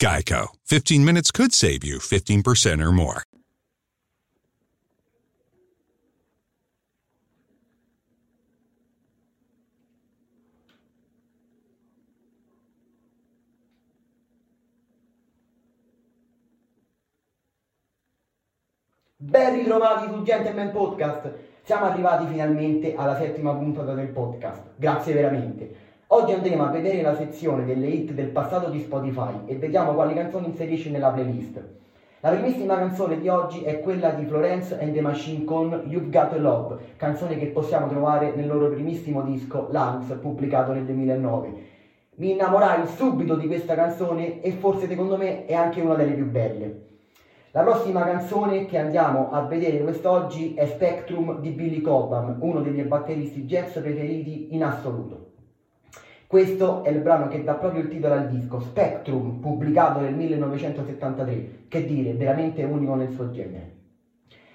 Geico. 15 minutes could save you 15% or more. Ben ritrovati su Gentleman Podcast. Siamo arrivati finalmente alla settima puntata del podcast. Grazie veramente. Oggi andremo a vedere la sezione delle hit del passato di Spotify e vediamo quali canzoni inserisce nella playlist. La primissima canzone di oggi è quella di Florence and the Machine con You've Got a Love, canzone che possiamo trovare nel loro primissimo disco Lungs, pubblicato nel 2009. Mi innamorai subito di questa canzone e forse secondo me è anche una delle più belle. La prossima canzone che andiamo a vedere quest'oggi è Spectrum di Billy Cobham, uno dei miei batteristi jazz preferiti in assoluto. Questo è il brano che dà proprio il titolo al disco, Spectrum, pubblicato nel 1973, che dire, veramente unico nel suo genere.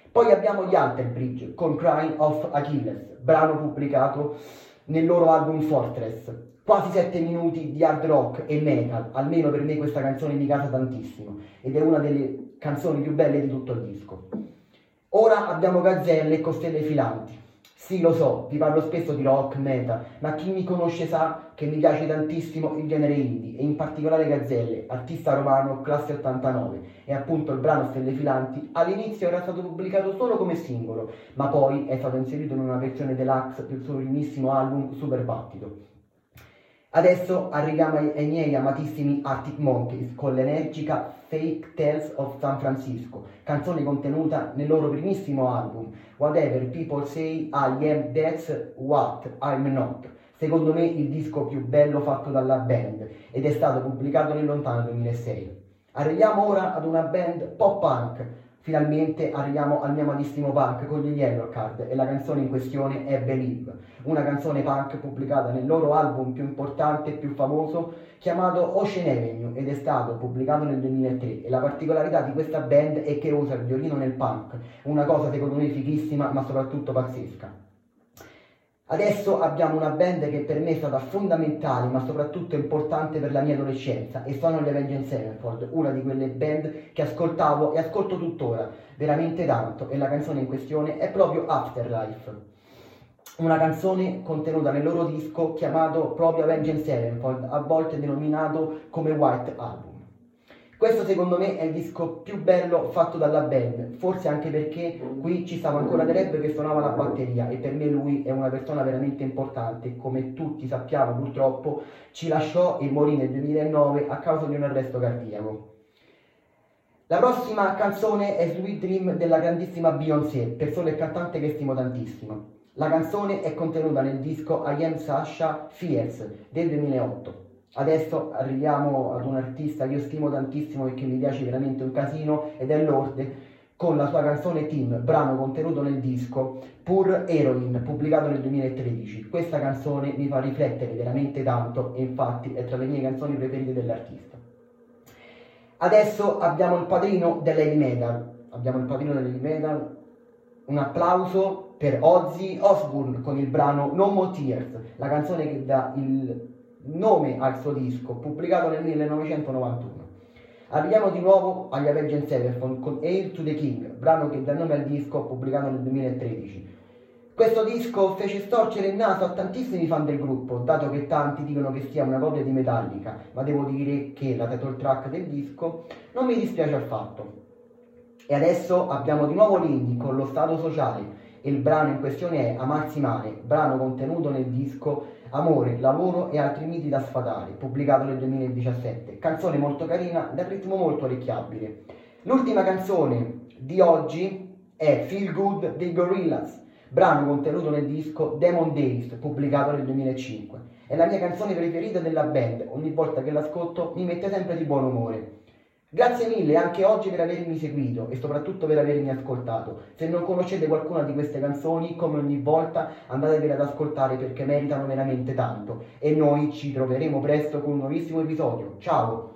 Poi abbiamo gli Alter Bridge con Crying of Achilles, brano pubblicato nel loro album Fortress. Quasi 7 minuti di hard rock e metal, almeno per me questa canzone mi casa tantissimo ed è una delle canzoni più belle di tutto il disco. Ora abbiamo gazzelle e costelle filanti. Sì, lo so, vi parlo spesso di rock, metal, ma chi mi conosce sa che mi piace tantissimo il genere indie e in particolare Gazzelle, artista romano classe 89 e appunto il brano Stelle Filanti all'inizio era stato pubblicato solo come singolo, ma poi è stato inserito in una versione deluxe del suo primissimo album Super Battito. Adesso arriviamo ai, ai, miei amatissimi Arctic Monkeys con l'energica Fake Tales of San Francisco, canzone contenuta nel loro primissimo album Whatever People Say I Am That's What I'm Not. Secondo me il disco più bello fatto dalla band ed è stato pubblicato nel lontano 2006. Arriviamo ora ad una band pop punk Finalmente arriviamo al mio amatissimo punk con gli Yellow Card e la canzone in questione è Believe, una canzone punk pubblicata nel loro album più importante e più famoso chiamato Ocean Avenue ed è stato pubblicato nel 2003 e la particolarità di questa band è che usa il violino nel punk, una cosa secondo me fighissima ma soprattutto pazzesca. Adesso abbiamo una band che per me è stata fondamentale ma soprattutto importante per la mia adolescenza e sono gli Avenged Sevenfold, una di quelle band che ascoltavo e ascolto tuttora, veramente tanto e la canzone in questione è proprio Afterlife. Una canzone contenuta nel loro disco chiamato proprio Avenged Sevenfold, a volte denominato come White Album. Questo secondo me è il disco più bello fatto dalla band, forse anche perché qui ci stava ancora Dereb che suonava la batteria e per me lui è una persona veramente importante, come tutti sappiamo purtroppo ci lasciò e morì nel 2009 a causa di un arresto cardiaco. La prossima canzone è Sweet Dream della grandissima Beyoncé, persona e cantante che stimo tantissimo. La canzone è contenuta nel disco I Am Sasha Fierce del 2008. Adesso arriviamo ad un artista che io stimo tantissimo e che mi piace veramente un casino ed è Lorde con la sua canzone Team, brano contenuto nel disco Pur Heroin, pubblicato nel 2013. Questa canzone mi fa riflettere veramente tanto e infatti è tra le mie canzoni preferite dell'artista. Adesso abbiamo il padrino dell'heavy metal. Abbiamo il padrino dell'heavy metal. Un applauso per Ozzy Osbourne con il brano No More Tears, la canzone che dà il nome al suo disco, pubblicato nel 1991. Arriviamo di nuovo agli Avenged Sevenfold con Air to the King, brano che dà nome al disco pubblicato nel 2013. Questo disco fece storcere il naso a tantissimi fan del gruppo, dato che tanti dicono che sia una copia di Metallica, ma devo dire che la title track del disco non mi dispiace affatto. E adesso abbiamo di nuovo l'indie con lo stato sociale, il brano in questione è Amarsi male, brano contenuto nel disco Amore, lavoro e altri miti da sfatare, pubblicato nel 2017. Canzone molto carina, dal ritmo molto orecchiabile. L'ultima canzone di oggi è Feel Good dei Gorillaz, brano contenuto nel disco Demon Days, pubblicato nel 2005. È la mia canzone preferita della band, ogni volta che l'ascolto mi mette sempre di buon umore. Grazie mille anche oggi per avermi seguito e soprattutto per avermi ascoltato. Se non conoscete qualcuna di queste canzoni, come ogni volta, andatevele ad ascoltare perché meritano veramente tanto. E noi ci troveremo presto con un nuovissimo episodio. Ciao!